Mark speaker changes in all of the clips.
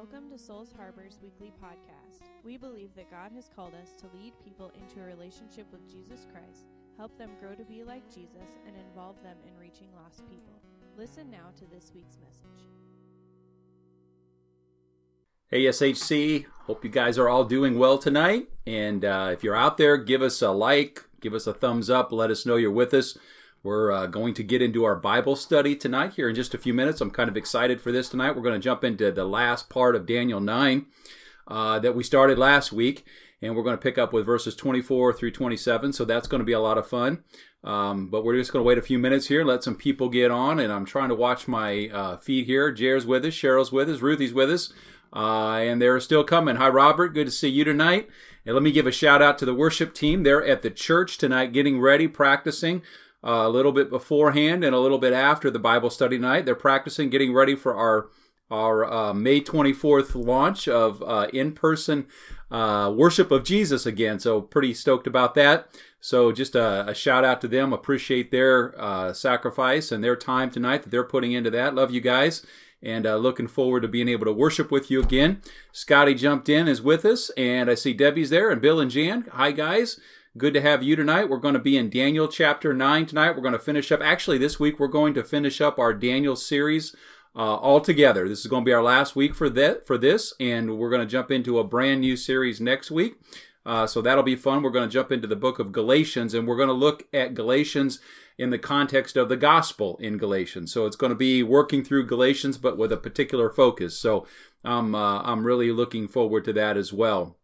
Speaker 1: Welcome to Souls Harbor's weekly podcast. We believe that God has called us to lead people into a relationship with Jesus Christ, help them grow to be like Jesus, and involve them in reaching lost people. Listen now to this week's message.
Speaker 2: Hey, SHC. Hope you guys are all doing well tonight. And uh, if you're out there, give us a like, give us a thumbs up, let us know you're with us. We're uh, going to get into our Bible study tonight here in just a few minutes. I'm kind of excited for this tonight. We're going to jump into the last part of Daniel 9 uh, that we started last week, and we're going to pick up with verses 24 through 27. So that's going to be a lot of fun. Um, but we're just going to wait a few minutes here, let some people get on, and I'm trying to watch my uh, feed here. Jared's with us, Cheryl's with us, Ruthie's with us, uh, and they're still coming. Hi, Robert. Good to see you tonight. And let me give a shout out to the worship team. They're at the church tonight, getting ready, practicing uh, a little bit beforehand and a little bit after the Bible study night. They're practicing, getting ready for our our uh, May 24th launch of uh, in person uh, worship of Jesus again. So, pretty stoked about that. So, just a, a shout out to them. Appreciate their uh, sacrifice and their time tonight that they're putting into that. Love you guys. And uh, looking forward to being able to worship with you again. Scotty jumped in, is with us, and I see Debbie's there, and Bill and Jan. Hi, guys. Good to have you tonight. We're going to be in Daniel chapter 9 tonight. We're going to finish up. Actually, this week we're going to finish up our Daniel series uh, all together. This is going to be our last week for that for this, and we're going to jump into a brand new series next week. Uh, so that'll be fun. We're going to jump into the book of Galatians, and we're going to look at Galatians in the context of the gospel in Galatians. So it's going to be working through Galatians, but with a particular focus. So I'm uh, I'm really looking forward to that as well.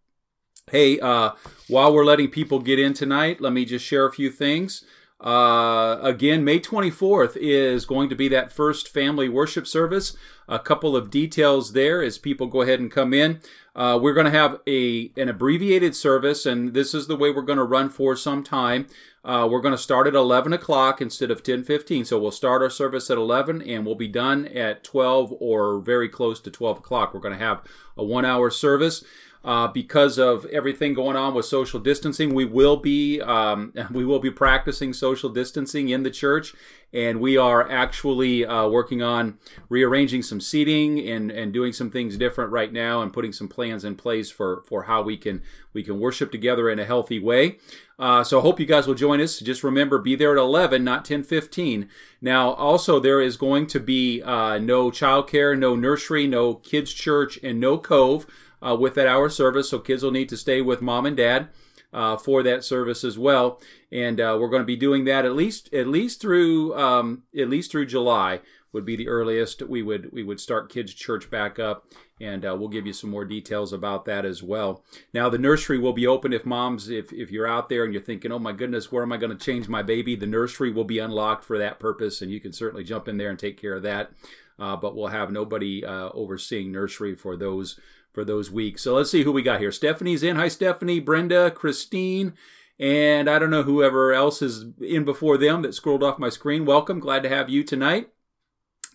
Speaker 2: Hey, uh, while we're letting people get in tonight, let me just share a few things. Uh, again, May 24th is going to be that first family worship service. A couple of details there as people go ahead and come in. Uh, we're going to have a an abbreviated service, and this is the way we're going to run for some time. Uh, we're going to start at 11 o'clock instead of 10:15. So we'll start our service at 11, and we'll be done at 12 or very close to 12 o'clock. We're going to have a one-hour service. Uh, because of everything going on with social distancing, we will be um, we will be practicing social distancing in the church, and we are actually uh, working on rearranging some seating and, and doing some things different right now, and putting some plans in place for for how we can we can worship together in a healthy way. Uh, so I hope you guys will join us. Just remember, be there at 11, not 10:15. Now, also there is going to be uh, no childcare, no nursery, no kids church, and no cove uh, with that hour service. So kids will need to stay with mom and dad uh, for that service as well. And uh, we're going to be doing that at least at least through um, at least through July would be the earliest we would we would start kids church back up and uh, we'll give you some more details about that as well now the nursery will be open if moms if, if you're out there and you're thinking oh my goodness where am i going to change my baby the nursery will be unlocked for that purpose and you can certainly jump in there and take care of that uh, but we'll have nobody uh, overseeing nursery for those for those weeks. So let's see who we got here. Stephanie's in. Hi, Stephanie, Brenda, Christine, and I don't know whoever else is in before them that scrolled off my screen. Welcome. Glad to have you tonight.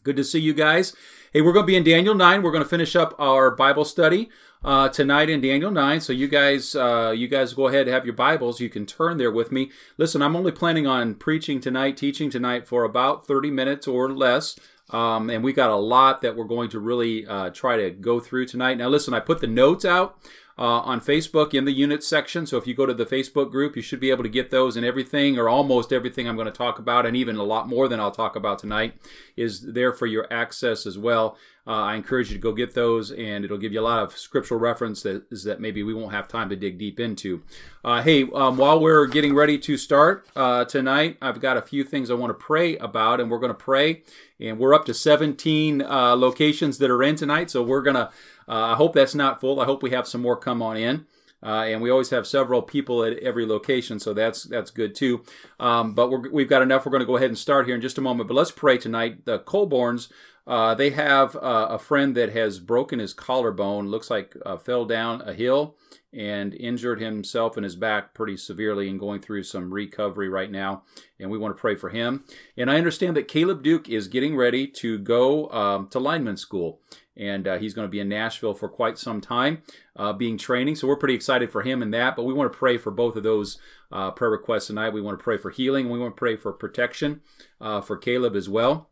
Speaker 2: Good to see you guys. Hey, we're going to be in Daniel 9. We're going to finish up our Bible study uh, tonight in Daniel 9. So you guys, uh, you guys go ahead and have your Bibles. You can turn there with me. Listen, I'm only planning on preaching tonight, teaching tonight for about 30 minutes or less. Um, and we got a lot that we're going to really uh, try to go through tonight. Now, listen, I put the notes out uh, on Facebook in the unit section. So if you go to the Facebook group, you should be able to get those and everything, or almost everything I'm going to talk about, and even a lot more than I'll talk about tonight, is there for your access as well. Uh, I encourage you to go get those, and it'll give you a lot of scriptural reference that is that maybe we won't have time to dig deep into. Uh, hey, um, while we're getting ready to start uh, tonight, I've got a few things I want to pray about, and we're going to pray. And we're up to 17 uh, locations that are in tonight, so we're going to. Uh, I hope that's not full. I hope we have some more come on in. Uh, and we always have several people at every location, so that's that's good too. Um, but we have got enough. We're going to go ahead and start here in just a moment. But let's pray tonight. The Colborns, uh, they have uh, a friend that has broken his collarbone. Looks like uh, fell down a hill and injured himself in his back pretty severely and going through some recovery right now. And we want to pray for him. And I understand that Caleb Duke is getting ready to go um, to lineman school and uh, he's going to be in Nashville for quite some time, uh, being training. So we're pretty excited for him and that. But we want to pray for both of those uh, prayer requests tonight. We want to pray for healing. We want to pray for protection for Caleb as well.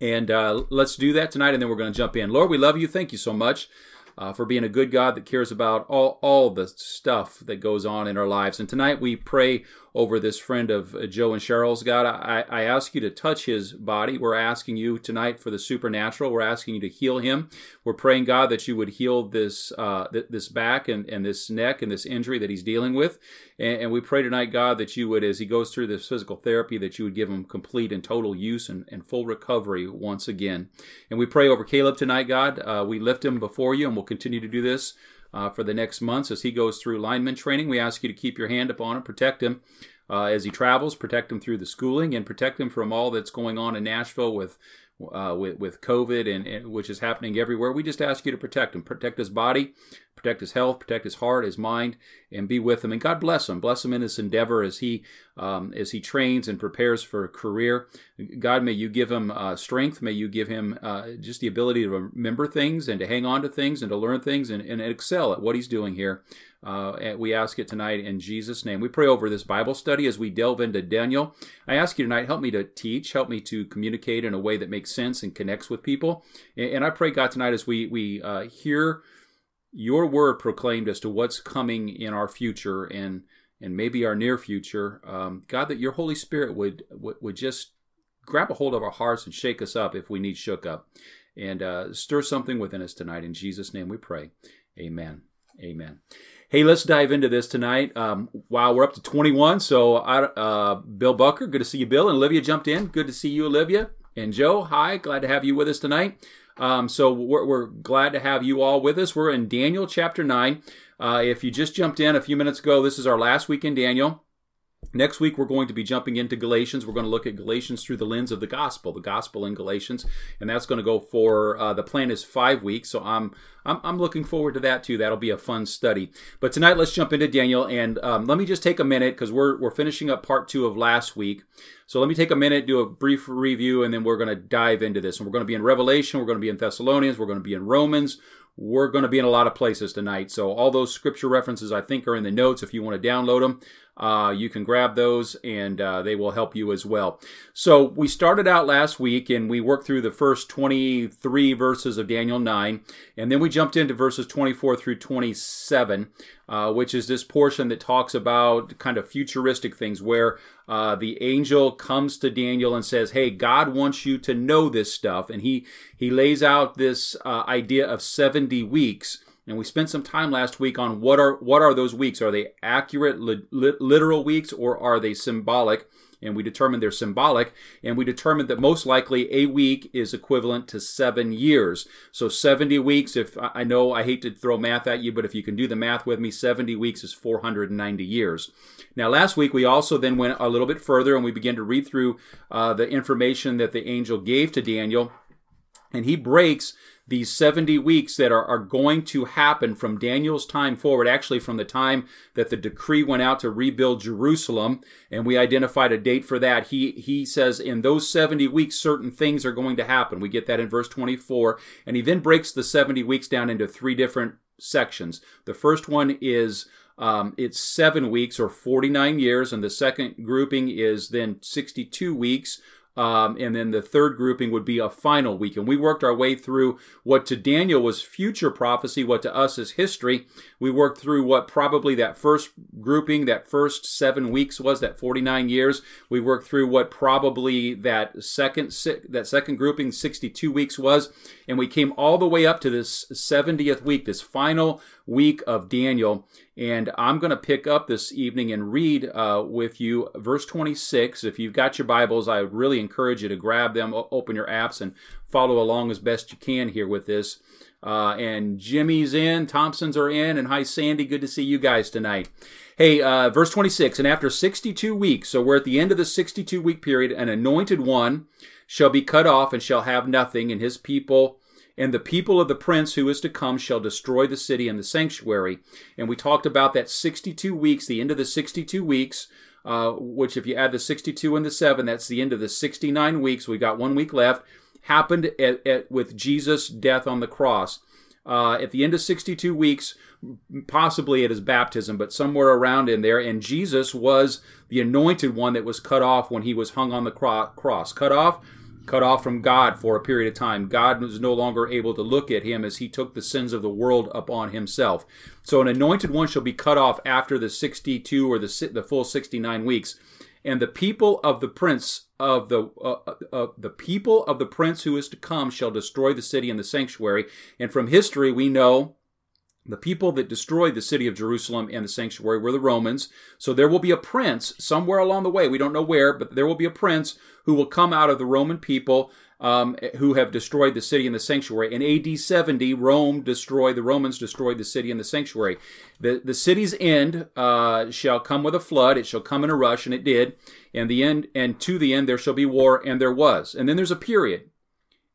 Speaker 2: And uh, let's do that tonight, and then we're going to jump in. Lord, we love you. Thank you so much uh, for being a good God that cares about all, all the stuff that goes on in our lives. And tonight we pray over this friend of uh, Joe and Cheryl's. God, I, I ask you to touch his body. We're asking you tonight for the supernatural. We're asking you to heal him. We're praying, God, that you would heal this uh, th- this back and, and this neck and this injury that he's dealing with. And, and, we pray tonight, God, that you would, as he goes through this physical therapy, that you would give him complete and total use and, and full recovery once again. And we pray over Caleb tonight, God. Uh, we lift him before you, and we'll continue to do this uh, for the next months as he goes through lineman training. We ask you to keep your hand upon him, protect him uh, as he travels, protect him through the schooling, and protect him from all that's going on in Nashville with uh, with, with COVID and, and, which is happening everywhere. We just ask you to protect him, protect his body, protect his health, protect his heart, his mind, and be with him. And God bless him, bless him in this endeavor as he um, as he trains and prepares for a career. God, may you give him uh, strength. May you give him uh, just the ability to remember things and to hang on to things and to learn things and, and excel at what he's doing here. Uh, we ask it tonight in Jesus' name. We pray over this Bible study as we delve into Daniel. I ask you tonight, help me to teach, help me to communicate in a way that makes sense and connects with people. And, and I pray, God, tonight as we we uh, hear your word proclaimed as to what's coming in our future and and maybe our near future, um, God, that your Holy Spirit would, would would just grab a hold of our hearts and shake us up if we need shook up, and uh, stir something within us tonight. In Jesus' name, we pray. Amen. Amen. Hey, let's dive into this tonight. Um, wow, we're up to 21. So, uh, Bill Bucker, good to see you, Bill. And Olivia jumped in. Good to see you, Olivia. And Joe, hi, glad to have you with us tonight. Um, so, we're, we're, glad to have you all with us. We're in Daniel chapter 9. Uh, if you just jumped in a few minutes ago, this is our last week in Daniel. Next week, we're going to be jumping into Galatians. We're going to look at Galatians through the lens of the gospel, the gospel in Galatians, and that's going to go for uh, the plan is five weeks. So I'm, I'm I'm looking forward to that too. That'll be a fun study. But tonight, let's jump into Daniel, and um, let me just take a minute because we're we're finishing up part two of last week. So let me take a minute, do a brief review, and then we're going to dive into this. And we're going to be in Revelation. We're going to be in Thessalonians. We're going to be in Romans we're going to be in a lot of places tonight. So all those scripture references I think are in the notes. If you want to download them, uh, you can grab those and uh, they will help you as well. So we started out last week and we worked through the first 23 verses of Daniel 9, and then we jumped into verses 24 through 27, uh, which is this portion that talks about kind of futuristic things where uh, the angel comes to Daniel and says, "Hey, God wants you to know this stuff," and he he lays out this uh, idea of 70 weeks and we spent some time last week on what are what are those weeks? Are they accurate li- literal weeks or are they symbolic? And we determined they're symbolic, and we determined that most likely a week is equivalent to seven years. So 70 weeks, if I know I hate to throw math at you, but if you can do the math with me, 70 weeks is 490 years. Now, last week we also then went a little bit further and we began to read through uh, the information that the angel gave to Daniel. And he breaks these 70 weeks that are, are going to happen from Daniel's time forward, actually from the time that the decree went out to rebuild Jerusalem, and we identified a date for that. He, he says in those 70 weeks, certain things are going to happen. We get that in verse 24. And he then breaks the 70 weeks down into three different sections. The first one is um, it's seven weeks or 49 years, and the second grouping is then 62 weeks um, and then the third grouping would be a final week. And we worked our way through what to Daniel was future prophecy, what to us is history. We worked through what probably that first grouping, that first seven weeks was, that 49 years. We worked through what probably that second that second grouping, 62 weeks was, and we came all the way up to this 70th week, this final week of Daniel. And I'm going to pick up this evening and read uh, with you verse 26. If you've got your Bibles, I really encourage you to grab them, open your apps, and follow along as best you can here with this. Uh, and Jimmy's in, Thompson's are in, and hi, Sandy. Good to see you guys tonight. Hey, uh, verse 26 And after 62 weeks, so we're at the end of the 62 week period, an anointed one shall be cut off and shall have nothing, and his people and the people of the prince who is to come shall destroy the city and the sanctuary. And we talked about that 62 weeks, the end of the 62 weeks, uh, which if you add the 62 and the 7, that's the end of the 69 weeks. We got one week left. Happened at, at, with Jesus' death on the cross. Uh, at the end of 62 weeks, possibly at his baptism, but somewhere around in there. And Jesus was the anointed one that was cut off when he was hung on the cross. Cut off cut off from God for a period of time. God was no longer able to look at him as he took the sins of the world upon himself. So an anointed one shall be cut off after the 62 or the, the full 69 weeks. And the people of the prince of the uh, uh, uh, the people of the prince who is to come shall destroy the city and the sanctuary. And from history we know the people that destroyed the city of Jerusalem and the sanctuary were the Romans. So there will be a prince somewhere along the way. We don't know where, but there will be a prince who will come out of the Roman people um, who have destroyed the city and the sanctuary. In AD 70, Rome destroyed, the Romans destroyed the city and the sanctuary. The, the city's end uh, shall come with a flood. It shall come in a rush, and it did. And the end, and to the end there shall be war, and there was. And then there's a period.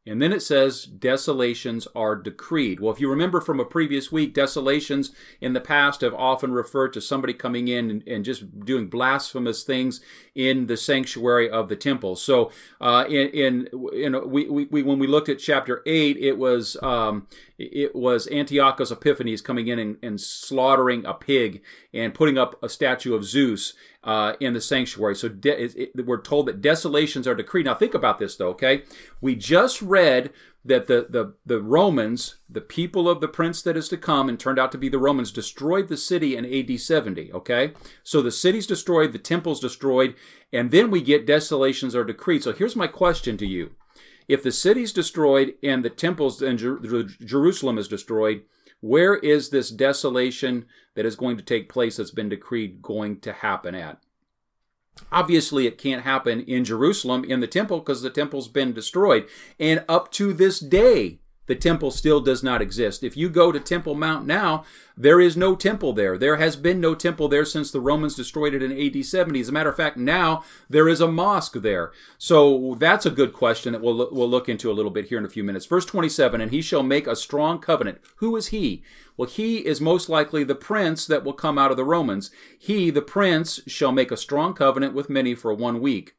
Speaker 2: And then it says, desolations are decreed. Well, if you remember from a previous week, desolations in the past have often referred to somebody coming in and, and just doing blasphemous things in the sanctuary of the temple. So, uh, in, in, in we, we, when we looked at chapter 8, it was, um, it was Antiochus Epiphanes coming in and, and, slaughtering a pig and putting up a statue of Zeus uh, in the sanctuary. So de- it, it, we're told that desolations are decreed. Now think about this though, okay? We just read that the, the, the Romans, the people of the prince that is to come, and turned out to be the Romans, destroyed the city in AD 70, okay? So the city's destroyed, the temple's destroyed, and then we get desolations are decreed. So here's my question to you. If the city's destroyed and the temples in Jer- Jerusalem is destroyed, where is this desolation that is going to take place that's been decreed going to happen at? Obviously, it can't happen in Jerusalem in the temple because the temple's been destroyed. And up to this day, the temple still does not exist. If you go to Temple Mount now, there is no temple there. There has been no temple there since the Romans destroyed it in AD 70. As a matter of fact, now there is a mosque there. So that's a good question that we'll, we'll look into a little bit here in a few minutes. Verse 27 And he shall make a strong covenant. Who is he? Well, he is most likely the prince that will come out of the Romans. He, the prince, shall make a strong covenant with many for one week.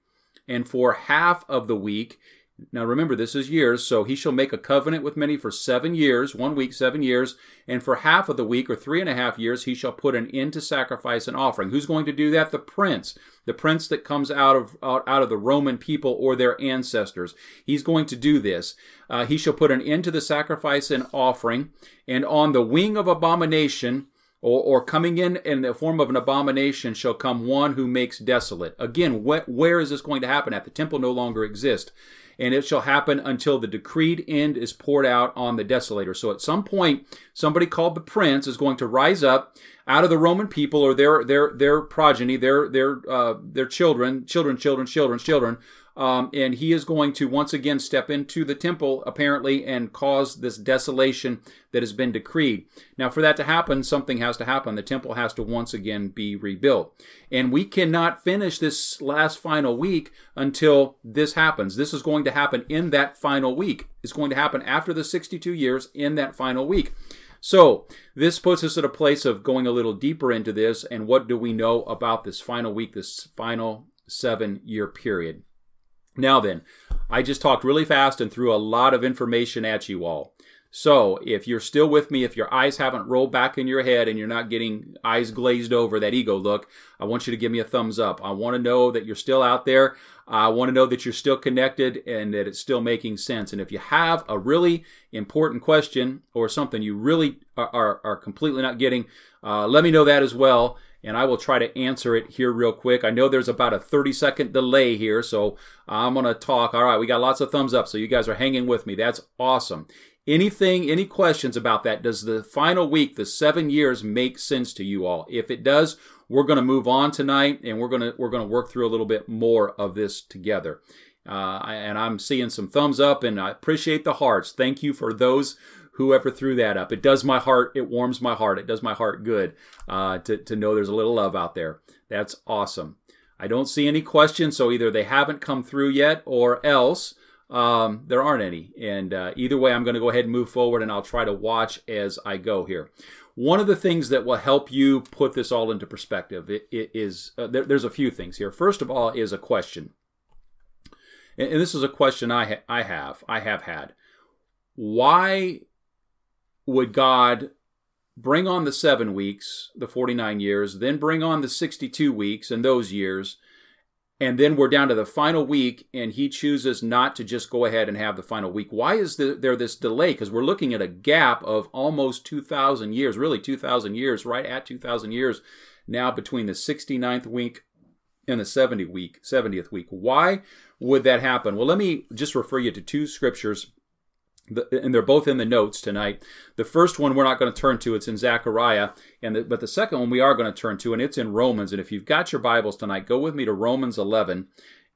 Speaker 2: And for half of the week, now remember, this is years, so he shall make a covenant with many for seven years, one week, seven years, and for half of the week, or three and a half years, he shall put an end to sacrifice and offering. Who's going to do that? The prince, the prince that comes out of out, out of the Roman people or their ancestors. He's going to do this. Uh, he shall put an end to the sacrifice and offering, and on the wing of abomination. Or, or, coming in in the form of an abomination shall come one who makes desolate. Again, wh- where is this going to happen at? The temple no longer exists and it shall happen until the decreed end is poured out on the desolator. So at some point, somebody called the prince is going to rise up out of the Roman people or their their their progeny, their their uh, their children, children, children, children, children, um, and he is going to once again step into the temple, apparently, and cause this desolation that has been decreed. Now, for that to happen, something has to happen. The temple has to once again be rebuilt. And we cannot finish this last final week until this happens. This is going to happen in that final week. It's going to happen after the 62 years in that final week. So, this puts us at a place of going a little deeper into this and what do we know about this final week, this final seven year period. Now then, I just talked really fast and threw a lot of information at you all. So, if you're still with me, if your eyes haven't rolled back in your head and you're not getting eyes glazed over that ego look, I want you to give me a thumbs up. I want to know that you're still out there. I want to know that you're still connected and that it's still making sense. And if you have a really important question or something you really are, are, are completely not getting, uh, let me know that as well and I will try to answer it here real quick. I know there's about a 30 second delay here, so I'm going to talk. All right, we got lots of thumbs up, so you guys are hanging with me. That's awesome. Anything, any questions about that? Does the final week, the seven years, make sense to you all? If it does, we're going to move on tonight, and we're going to we're going to work through a little bit more of this together. Uh, and I'm seeing some thumbs up, and I appreciate the hearts. Thank you for those whoever threw that up. It does my heart, it warms my heart, it does my heart good uh, to, to know there's a little love out there. That's awesome. I don't see any questions, so either they haven't come through yet or else um, there aren't any. And uh, either way, I'm going to go ahead and move forward and I'll try to watch as I go here. One of the things that will help you put this all into perspective is uh, there, there's a few things here. First of all, is a question. And, and this is a question I, ha- I have, I have had. Why would God bring on the seven weeks, the 49 years, then bring on the 62 weeks and those years, and then we're down to the final week and he chooses not to just go ahead and have the final week. Why is there this delay? Because we're looking at a gap of almost 2000 years really 2000 years right at 2000 years now between the 69th week and the 70 week 70th week. Why would that happen? Well let me just refer you to two scriptures and they're both in the notes tonight. The first one we're not going to turn to; it's in Zechariah, and the, but the second one we are going to turn to, and it's in Romans. And if you've got your Bibles tonight, go with me to Romans 11,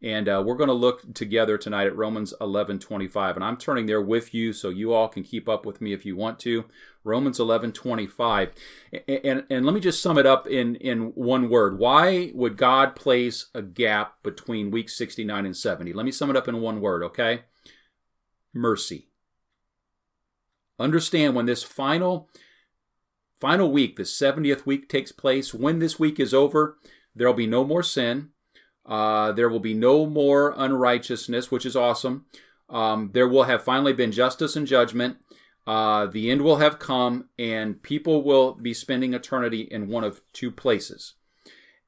Speaker 2: and uh, we're going to look together tonight at Romans 11:25. And I'm turning there with you, so you all can keep up with me if you want to. Romans 11:25, and, and and let me just sum it up in in one word. Why would God place a gap between week 69 and 70? Let me sum it up in one word, okay? Mercy Understand when this final final week, the 70th week takes place, when this week is over, there'll be no more sin. Uh, there will be no more unrighteousness, which is awesome. Um, there will have finally been justice and judgment. Uh, the end will have come, and people will be spending eternity in one of two places.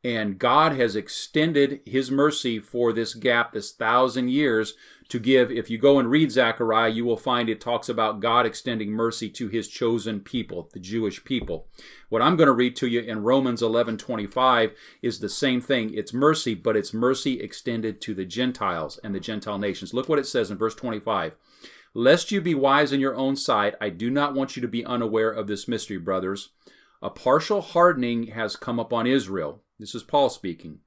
Speaker 2: And God has extended his mercy for this gap, this thousand years, to give. If you go and read Zechariah, you will find it talks about God extending mercy to his chosen people, the Jewish people. What I'm going to read to you in Romans 11:25 is the same thing. It's mercy, but it's mercy extended to the Gentiles and the Gentile nations. Look what it says in verse 25. Lest you be wise in your own sight, I do not want you to be unaware of this mystery, brothers. A partial hardening has come upon Israel this is Paul speaking.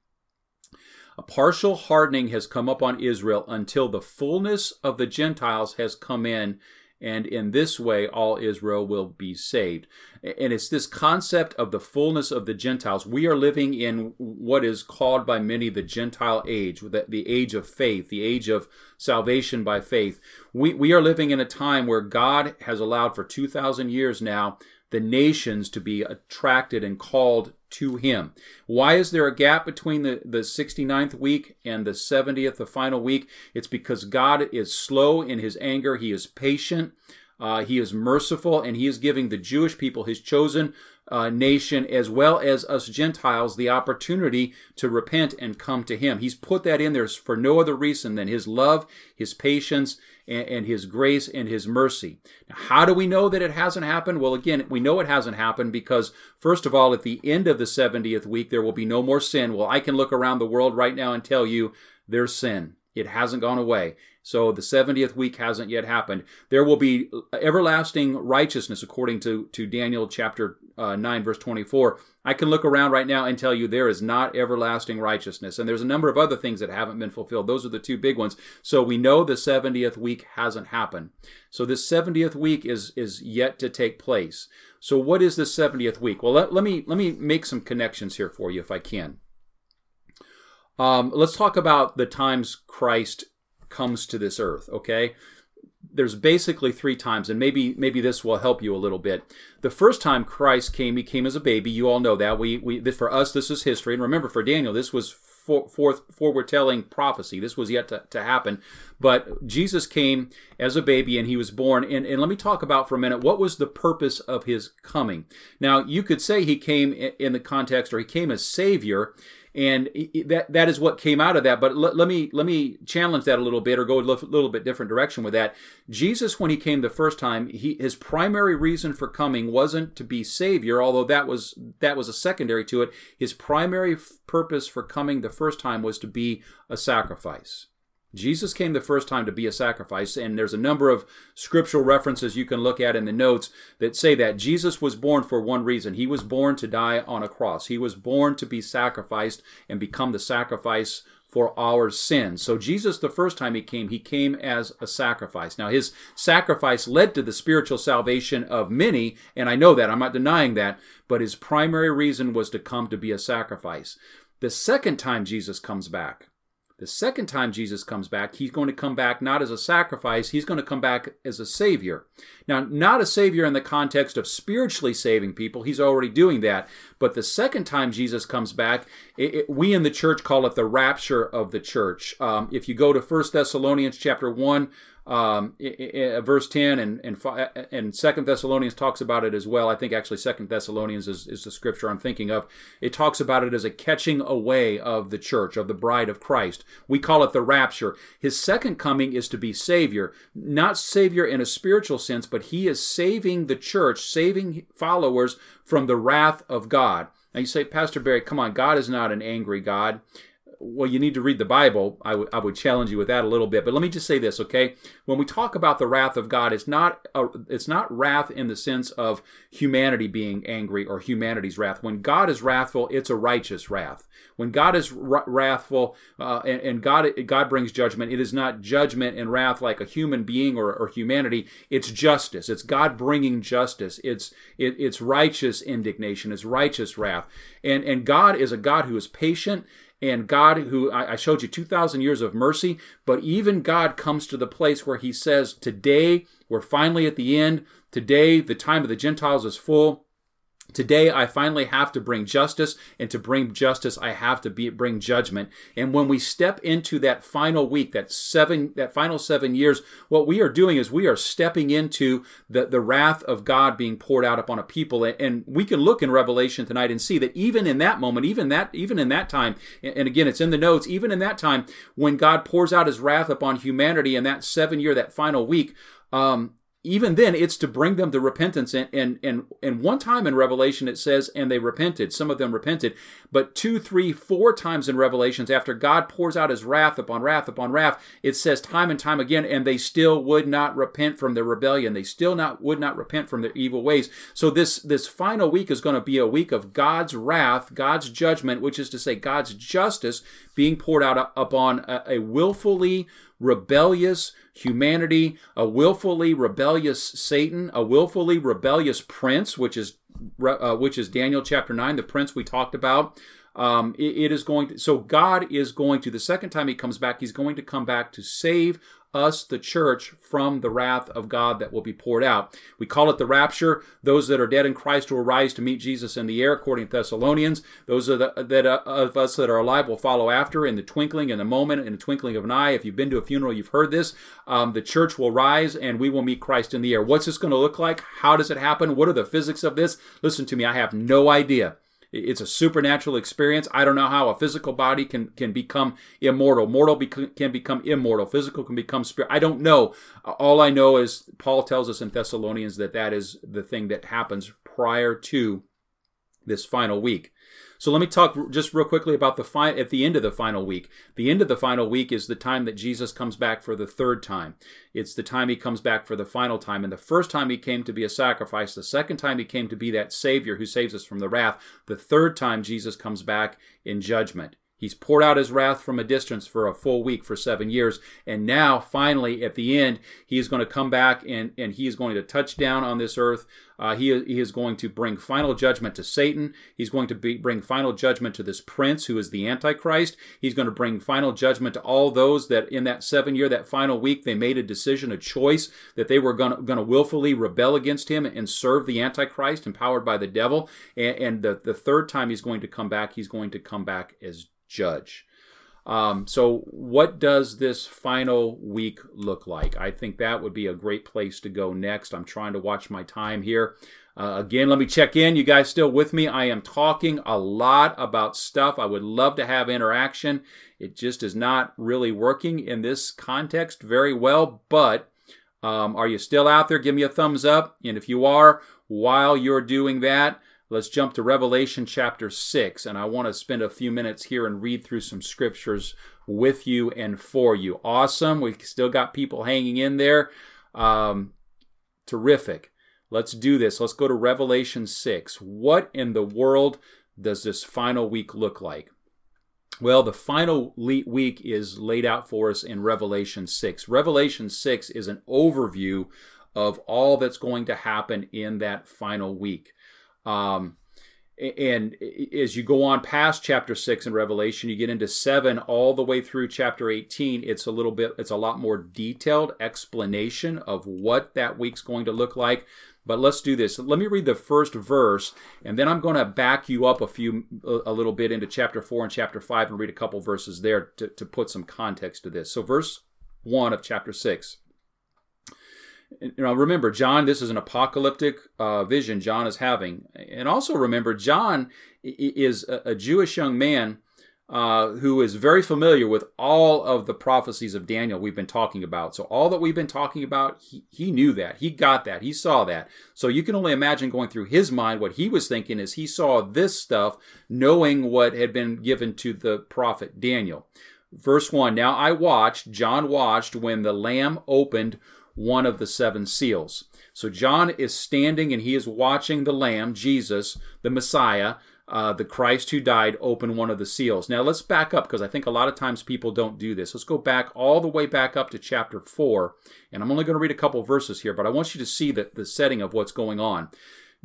Speaker 2: A partial hardening has come upon Israel until the fullness of the Gentiles has come in, and in this way all Israel will be saved. And it's this concept of the fullness of the Gentiles. We are living in what is called by many the Gentile age, the age of faith, the age of salvation by faith. We, we are living in a time where God has allowed for 2,000 years now the nations to be attracted and called to him. Why is there a gap between the, the 69th week and the 70th, the final week? It's because God is slow in his anger, he is patient. Uh, he is merciful and he is giving the Jewish people, his chosen uh, nation, as well as us Gentiles, the opportunity to repent and come to him. He's put that in there for no other reason than his love, his patience, and, and his grace and his mercy. Now, how do we know that it hasn't happened? Well, again, we know it hasn't happened because, first of all, at the end of the 70th week, there will be no more sin. Well, I can look around the world right now and tell you there's sin. It hasn't gone away. So the 70th week hasn't yet happened. There will be everlasting righteousness according to, to Daniel chapter uh, 9, verse 24. I can look around right now and tell you there is not everlasting righteousness. And there's a number of other things that haven't been fulfilled. Those are the two big ones. So we know the 70th week hasn't happened. So this 70th week is, is yet to take place. So what is the 70th week? Well, let, let me let me make some connections here for you if I can. Um, let's talk about the times Christ comes to this earth, okay? There's basically three times, and maybe maybe this will help you a little bit. The first time Christ came, he came as a baby. You all know that. We we for us this is history, and remember for Daniel this was for, for, forward telling prophecy. This was yet to, to happen. But Jesus came as a baby and he was born. And, and let me talk about for a minute what was the purpose of his coming. Now, you could say he came in the context or he came as Savior and that that is what came out of that. But let, let me let me challenge that a little bit, or go a little bit different direction with that. Jesus, when he came the first time, he his primary reason for coming wasn't to be savior, although that was that was a secondary to it. His primary purpose for coming the first time was to be a sacrifice. Jesus came the first time to be a sacrifice, and there's a number of scriptural references you can look at in the notes that say that Jesus was born for one reason. He was born to die on a cross. He was born to be sacrificed and become the sacrifice for our sins. So Jesus, the first time he came, he came as a sacrifice. Now his sacrifice led to the spiritual salvation of many, and I know that, I'm not denying that, but his primary reason was to come to be a sacrifice. The second time Jesus comes back, the second time Jesus comes back, he's going to come back not as a sacrifice, he's going to come back as a savior. Now, not a savior in the context of spiritually saving people, he's already doing that. But the second time Jesus comes back, it, it, we in the church call it the rapture of the church. Um, if you go to 1 Thessalonians chapter 1, um, verse 10 and, and, and Second Thessalonians talks about it as well. I think actually Second Thessalonians is, is the scripture I'm thinking of. It talks about it as a catching away of the church, of the bride of Christ. We call it the rapture. His second coming is to be Savior, not Savior in a spiritual sense, but he is saving the church, saving followers from the wrath of God. Now you say, Pastor Barry, come on, God is not an angry God well, you need to read the Bible. I, w- I would challenge you with that a little bit. But let me just say this, okay? When we talk about the wrath of God, it's not a, it's not wrath in the sense of humanity being angry or humanity's wrath. When God is wrathful, it's a righteous wrath. When God is r- wrathful uh, and, and, God God brings judgment, it is not judgment and wrath like a human being or, or humanity. It's justice. It's God bringing justice. It's it, it's righteous indignation. It's righteous wrath. And and God is a God who is patient and God, who I showed you 2,000 years of mercy, but even God comes to the place where He says, Today, we're finally at the end. Today, the time of the Gentiles is full. Today, I finally have to bring justice, and to bring justice, I have to be, bring judgment. And when we step into that final week, that seven, that final seven years, what we are doing is we are stepping into the, the wrath of God being poured out upon a people. And we can look in Revelation tonight and see that even in that moment, even that, even in that time, and again, it's in the notes, even in that time, when God pours out His wrath upon humanity in that seven year, that final week, um, even then it's to bring them to repentance. And, and and and one time in revelation it says and they repented. Some of them repented. But two three four times in revelations after god pours out his wrath upon wrath upon wrath it says time and time again and they still would not repent from their rebellion. They still not would not repent from their evil ways. So this this final week is going to be a week of god's wrath god's judgment which is to say god's justice being poured out upon a, a willfully rebellious humanity, a willfully rebellious Satan, a willfully rebellious prince, which is uh, which is Daniel chapter nine, the prince we talked about. Um, it, it is going to, so God is going to the second time He comes back, He's going to come back to save us, the church, from the wrath of God that will be poured out. We call it the rapture. Those that are dead in Christ will rise to meet Jesus in the air, according to Thessalonians. Those the, that, uh, of us that are alive will follow after in the twinkling, in the moment, in the twinkling of an eye. If you've been to a funeral, you've heard this. Um, the church will rise and we will meet Christ in the air. What's this going to look like? How does it happen? What are the physics of this? Listen to me, I have no idea. It's a supernatural experience. I don't know how a physical body can can become immortal. Mortal can become immortal. Physical can become spirit. I don't know. All I know is Paul tells us in Thessalonians that that is the thing that happens prior to this final week. So let me talk just real quickly about the fi- at the end of the final week. The end of the final week is the time that Jesus comes back for the third time. It's the time he comes back for the final time. And the first time he came to be a sacrifice, the second time he came to be that savior who saves us from the wrath, the third time Jesus comes back in judgment. He's poured out his wrath from a distance for a full week for seven years. And now, finally, at the end, he is going to come back and, and he is going to touch down on this earth. Uh, he, he is going to bring final judgment to Satan. He's going to be, bring final judgment to this prince who is the Antichrist. He's going to bring final judgment to all those that in that seven year, that final week, they made a decision, a choice that they were going to, willfully rebel against him and serve the Antichrist, empowered by the devil. And, and the, the third time he's going to come back, he's going to come back as judge. Um, so, what does this final week look like? I think that would be a great place to go next. I'm trying to watch my time here. Uh, again, let me check in. You guys still with me? I am talking a lot about stuff. I would love to have interaction. It just is not really working in this context very well. But um, are you still out there? Give me a thumbs up. And if you are, while you're doing that, Let's jump to Revelation chapter 6, and I want to spend a few minutes here and read through some scriptures with you and for you. Awesome. We've still got people hanging in there. Um, terrific. Let's do this. Let's go to Revelation 6. What in the world does this final week look like? Well, the final week is laid out for us in Revelation 6. Revelation 6 is an overview of all that's going to happen in that final week. Um, and as you go on past chapter 6 in revelation you get into 7 all the way through chapter 18 it's a little bit it's a lot more detailed explanation of what that week's going to look like. But let's do this. Let me read the first verse and then i'm going to back you up a few a little bit into chapter 4 and chapter 5 and read a couple verses there to, to put some context to this. So verse 1 of chapter 6 you know, remember, John, this is an apocalyptic uh, vision John is having. And also remember, John is a, Jewish young man uh, who is very familiar with all of the prophecies of Daniel we've been talking about. So, all that we've been talking about, he, he knew that. He got that. He saw that. So, you can only imagine going through his mind what he was thinking as he saw this stuff, knowing what had been given to the prophet Daniel. Verse 1 Now I watched, John watched, when the Lamb opened one of the seven seals. So, John is standing and he is watching the Lamb, Jesus, the Messiah, uh, the Christ who died open one of the seals. Now let's back up because I think a lot of times people don't do this. Let's go back all the way back up to chapter 4. And I'm only going to read a couple verses here, but I want you to see the, the setting of what's going on.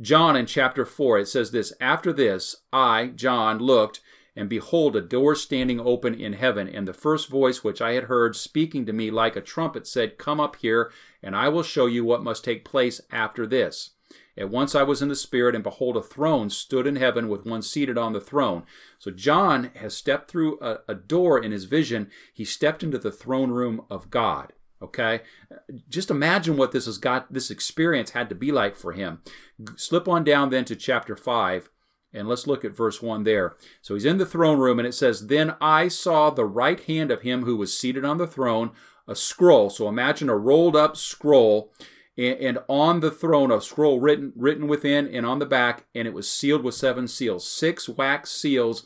Speaker 2: John in chapter 4, it says this After this, I, John, looked, and behold, a door standing open in heaven. And the first voice which I had heard speaking to me like a trumpet said, Come up here, and I will show you what must take place after this. At once I was in the Spirit, and behold, a throne stood in heaven with one seated on the throne. So John has stepped through a, a door in his vision. He stepped into the throne room of God. Okay, just imagine what this has got. This experience had to be like for him. Slip on down then to chapter five, and let's look at verse one there. So he's in the throne room, and it says, "Then I saw the right hand of him who was seated on the throne, a scroll." So imagine a rolled up scroll and, on the throne a scroll written written within and on the back, and it was sealed with seven seals. Six wax seals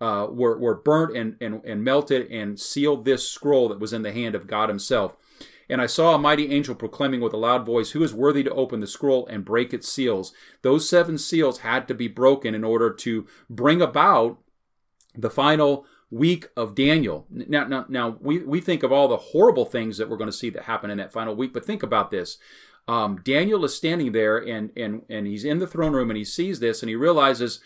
Speaker 2: uh, were, were burnt and, and, and melted and sealed this scroll that was in the hand of God Himself. And I saw a mighty angel proclaiming with a loud voice, Who is worthy to open the scroll and break its seals? Those seven seals had to be broken in order to bring about the final week of Daniel. Now, now, now we, we think of all the horrible things that we're going to see that happen in that final week, but think about this. Um, Daniel is standing there and, and, and he's in the throne room and he sees this and he realizes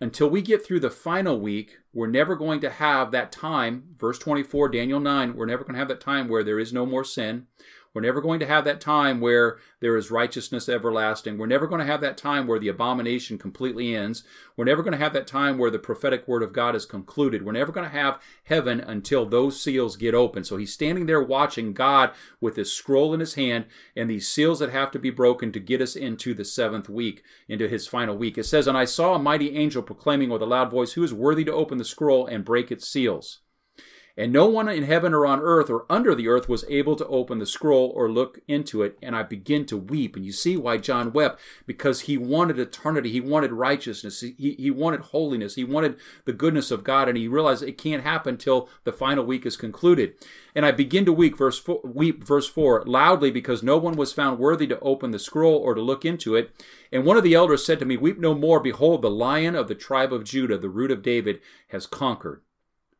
Speaker 2: until we get through the final week, we're never going to have that time. Verse 24, Daniel 9, we're never going to have that time where there is no more sin. We're never going to have that time where there is righteousness everlasting. We're never going to have that time where the abomination completely ends. We're never going to have that time where the prophetic word of God is concluded. We're never going to have heaven until those seals get open. So he's standing there watching God with his scroll in his hand and these seals that have to be broken to get us into the seventh week, into his final week. It says, And I saw a mighty angel proclaiming with a loud voice, Who is worthy to open the scroll and break its seals? And no one in heaven or on earth or under the earth was able to open the scroll or look into it. And I begin to weep. And you see why John wept because he wanted eternity. He wanted righteousness. He, he wanted holiness. He wanted the goodness of God. And he realized it can't happen till the final week is concluded. And I begin to weep, verse four, weep, verse 4, loudly because no one was found worthy to open the scroll or to look into it. And one of the elders said to me, Weep no more. Behold, the lion of the tribe of Judah, the root of David, has conquered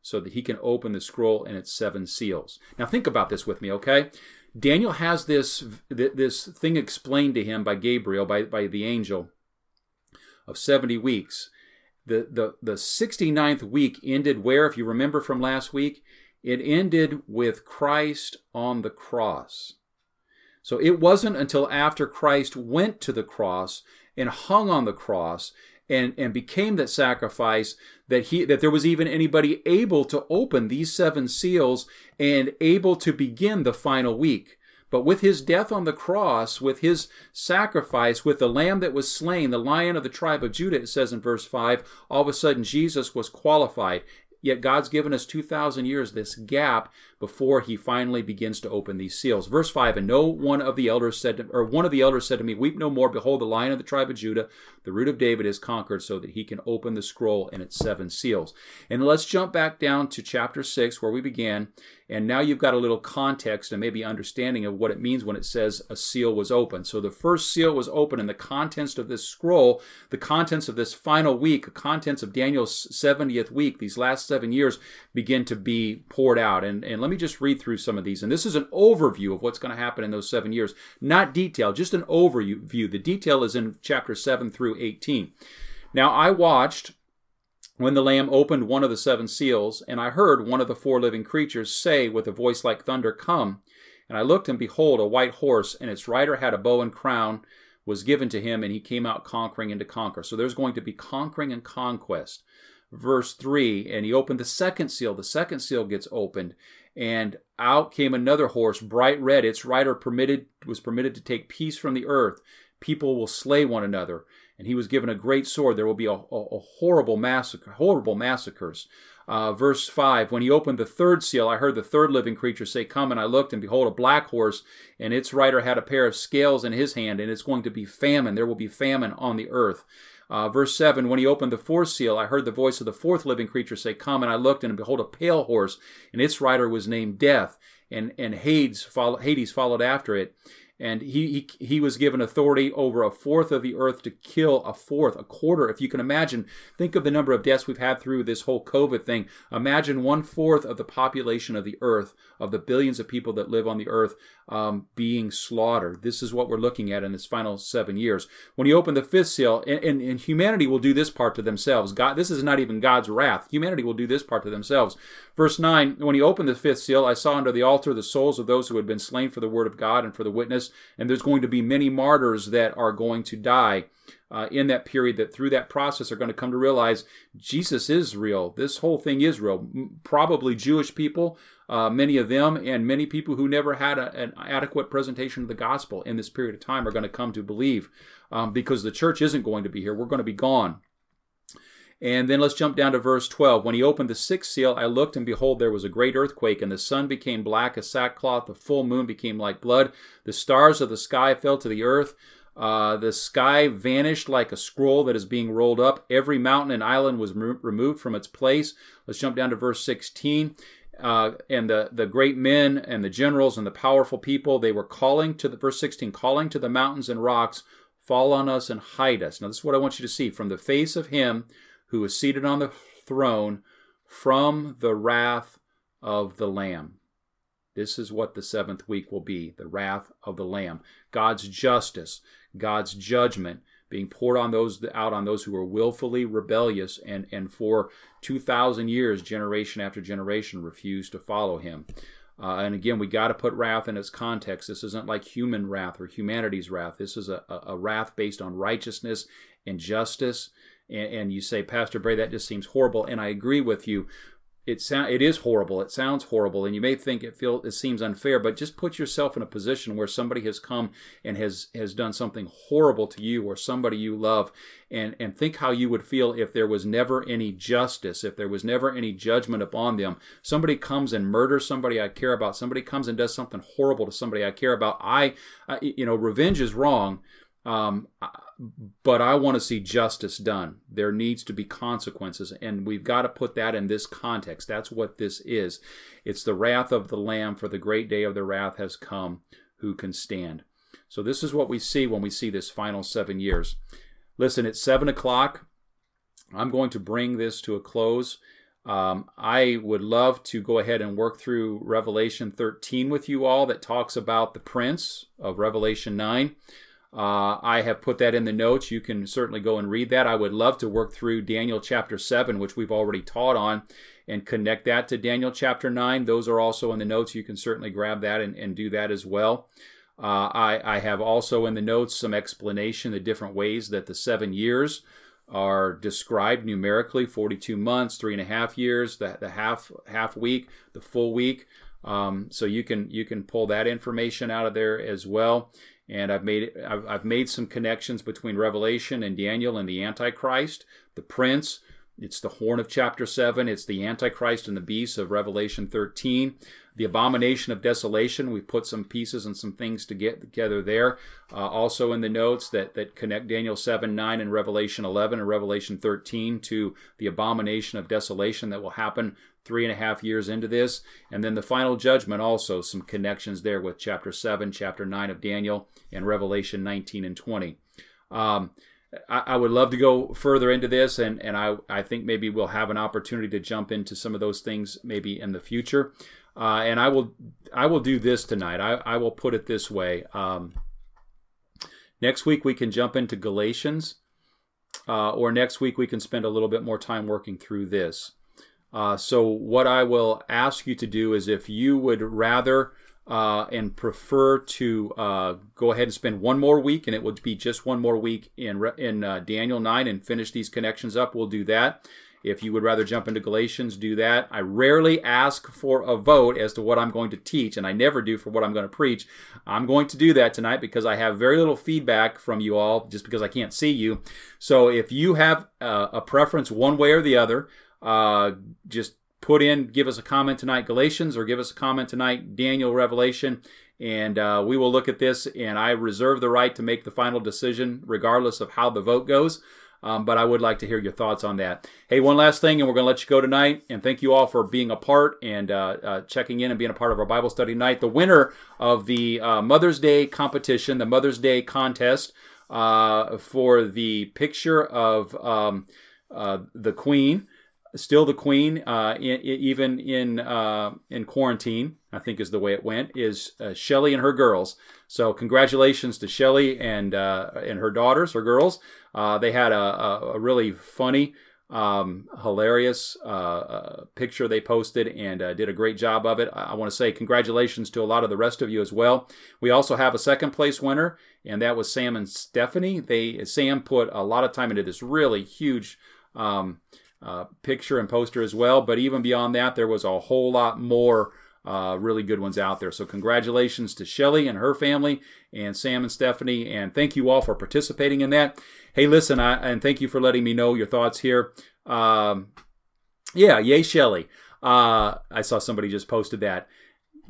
Speaker 2: so that he can open the scroll and its seven seals. Now think about this with me, okay? Daniel has this this thing explained to him by Gabriel, by, by the angel, of 70 weeks. The, the, the 69th week ended where, if you remember from last week, it ended with Christ on the cross. So it wasn't until after Christ went to the cross and hung on the cross and, and became that sacrifice that he that there was even anybody able to open these seven seals and able to begin the final week. But with his death on the cross with his sacrifice with the lamb that was slain the lion of the tribe of judah it says in verse 5 all of a sudden jesus was qualified. Yet God's given us 2,000 years, this gap, before he finally begins to open these seals. Verse 5 And no one of the elders said, to, or one of the elders said to me, Weep no more. Behold, the lion of the tribe of Judah, the root of David, is conquered so that he can open the scroll and its seven seals. And let's jump back down to chapter 6, where we began. And now you've got a little context and maybe understanding of what it means when it says a seal was opened. So the first seal was opened, and the contents of this scroll, the contents of this final week, the contents of Daniel's 70th week, these last seven years, begin to be poured out. And, and let me just read through some of these. And this is an overview of what's going to happen in those seven years, not detail, just an overview. The detail is in chapter 7 through 18. Now I watched when the Lamb opened one of the seven seals, and I heard one of the four living creatures say with a voice like thunder, Come. And I looked, and behold, a white horse, and its rider had a bow and crown was given to him, and he came out conquering and to conquer. So there's going to be conquering and conquest. verse 3. And he opened the second seal. The second seal gets opened, and out came another horse, bright red. Its rider permitted was permitted to take peace from the earth. People will slay one another. And he was given a great sword. There will be a, a, a horrible massacre, horrible massacres. Uh, verse 5 When he opened the third seal, I heard the third living creature say, Come, and I looked, and behold, a black horse, and its rider had a pair of scales in his hand, and it's going to be famine. There will be famine on the earth. Uh, verse 7 When he opened the fourth seal, I heard the voice of the fourth living creature say, Come, and I looked, and behold, a pale horse, and its rider was named Death, and, and Hades, follow, Hades followed after it and he, he he was given authority over a fourth of the earth to kill a fourth, a quarter. If you can imagine, think of the number of deaths we've had through this whole COVID thing. Imagine one fourth of the population of the earth, of the billions of people that live on the earth, um, being slaughtered. This is what we're looking at in this final seven years. When you open the fifth seal, and, and, and humanity will do this part to themselves. God, this is not even God's wrath. Humanity will do this part to themselves. Verse nine: When he opened the fifth seal, I saw under the altar the souls of those who had been slain for the word of God and for the witness and there's going to be many martyrs that are going to die uh, in that period that through that process are going to come to realize Jesus is real. This whole thing is real. Probably Jewish people, uh, many of them, and many people who never had a, an adequate presentation of the gospel in this period of time are going to come to believe um, because the church isn't going to be here. We're going to be gone. And then let's jump down to verse 12. When he opened the sixth seal, I looked, and behold, there was a great earthquake, and the sun became black as sackcloth, the full moon became like blood, the stars of the sky fell to the earth. Uh, the sky vanished like a scroll that is being rolled up. Every mountain and island was re- removed from its place. Let's jump down to verse 16. Uh, and the, the great men and the generals and the powerful people, they were calling to the, verse 16, calling to the mountains and rocks, fall on us and hide us. Now, this is what I want you to see. From the face of him who is seated on the throne from the wrath of the Lamb. This is what the seventh week will be the wrath of the Lamb. God's justice, God's judgment being poured on those out on those who are willfully rebellious and, and for 2,000 years, generation after generation, refused to follow him. Uh, and again, we got to put wrath in its context. This isn't like human wrath or humanity's wrath. This is a, a, a wrath based on righteousness and justice and, and you say, Pastor Bray, that just seems horrible, and I agree with you. It sound it is horrible. It sounds horrible, and you may think it feel it seems unfair. But just put yourself in a position where somebody has come and has has done something horrible to you or somebody you love, and and think how you would feel if there was never any justice, if there was never any judgment upon them. Somebody comes and murders somebody I care about. Somebody comes and does something horrible to somebody I care about. I, I you know, revenge is wrong. Um, but I want to see justice done. There needs to be consequences, and we've got to put that in this context. That's what this is. It's the wrath of the Lamb, for the great day of the wrath has come. Who can stand? So, this is what we see when we see this final seven years. Listen, it's seven o'clock. I'm going to bring this to a close. Um, I would love to go ahead and work through Revelation 13 with you all that talks about the prince of Revelation 9. Uh, I have put that in the notes. You can certainly go and read that. I would love to work through Daniel chapter 7, which we've already taught on, and connect that to Daniel chapter 9. Those are also in the notes. You can certainly grab that and, and do that as well. Uh, I, I have also in the notes some explanation the different ways that the seven years are described numerically 42 months three and a half years the, the half half week the full week um, so you can you can pull that information out of there as well and I've made I've, I've made some connections between Revelation and Daniel and the Antichrist, the Prince. It's the horn of chapter 7. It's the Antichrist and the beast of Revelation 13. The abomination of desolation. We've put some pieces and some things to get together there. Uh, also in the notes that, that connect Daniel 7, 9, and Revelation 11 and Revelation 13 to the abomination of desolation that will happen three and a half years into this. And then the final judgment, also some connections there with chapter 7, chapter 9 of Daniel, and Revelation 19 and 20. Um, I, I, would love to go further into this, and, and I, I think maybe we'll have an opportunity to jump into some of those things maybe in the future. Uh, and I will I will do this tonight. I, I will put it this way. Um, next week we can jump into Galatians, uh, or next week we can spend a little bit more time working through this. Uh, so, what I will ask you to do is if you would rather uh, and prefer to uh, go ahead and spend one more week, and it would be just one more week in in uh, Daniel nine, and finish these connections up. We'll do that, If you would rather jump into Galatians, do that. I rarely ask for a vote as to what I'm going to teach, and I never do for what I'm going to preach. I'm going to do that tonight because I have very little feedback from you all just because I can't see you. So if you have uh, a preference one way or the other, uh, just put in, give us a comment tonight, Galatians, or give us a comment tonight, Daniel, Revelation, and uh, we will look at this. And I reserve the right to make the final decision regardless of how the vote goes. Um, but I would like to hear your thoughts on that. Hey, one last thing, and we're going to let you go tonight. And thank you all for being a part and uh, uh, checking in and being a part of our Bible study night. The winner of the uh, Mother's Day competition, the Mother's Day contest uh, for the picture of um, uh, the Queen still the queen, uh, even in uh, in quarantine. I think is the way it went. Is uh, Shelly and her girls. So congratulations to Shelly and uh, and her daughters, her girls. Uh, they had a, a, a really funny, um, hilarious uh, picture they posted and did a great job of it. I, I want to say congratulations to a lot of the rest of you as well. We also have a second place winner, and that was Sam and Stephanie. They Sam put a lot of time into this really huge. Um, uh, picture and poster as well. But even beyond that, there was a whole lot more uh, really good ones out there. So congratulations to Shelly and her family, and Sam and Stephanie, and thank you all for participating in that. Hey, listen, I, and thank you for letting me know your thoughts here. Um, yeah, yay, Shelly. Uh, I saw somebody just posted that.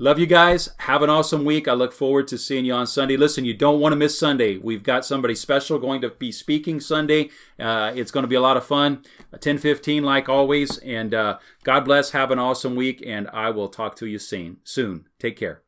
Speaker 2: Love you guys. Have an awesome week. I look forward to seeing you on Sunday. Listen, you don't want to miss Sunday. We've got somebody special going to be speaking Sunday. Uh, it's going to be a lot of fun. 10:15, like always. And uh, God bless. Have an awesome week, and I will talk to you soon. Soon. Take care.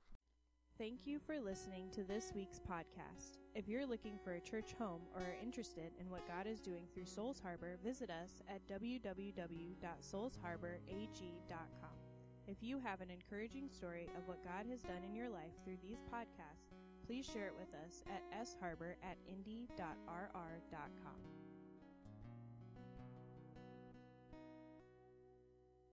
Speaker 1: Thank you for listening to this week's podcast. If you're looking for a church home or are interested in what God is doing through Souls Harbor, visit us at www.soulsharborag.com. If you have an encouraging story of what God has done in your life through these podcasts, please share it with us at sharbor at indy.rr.com.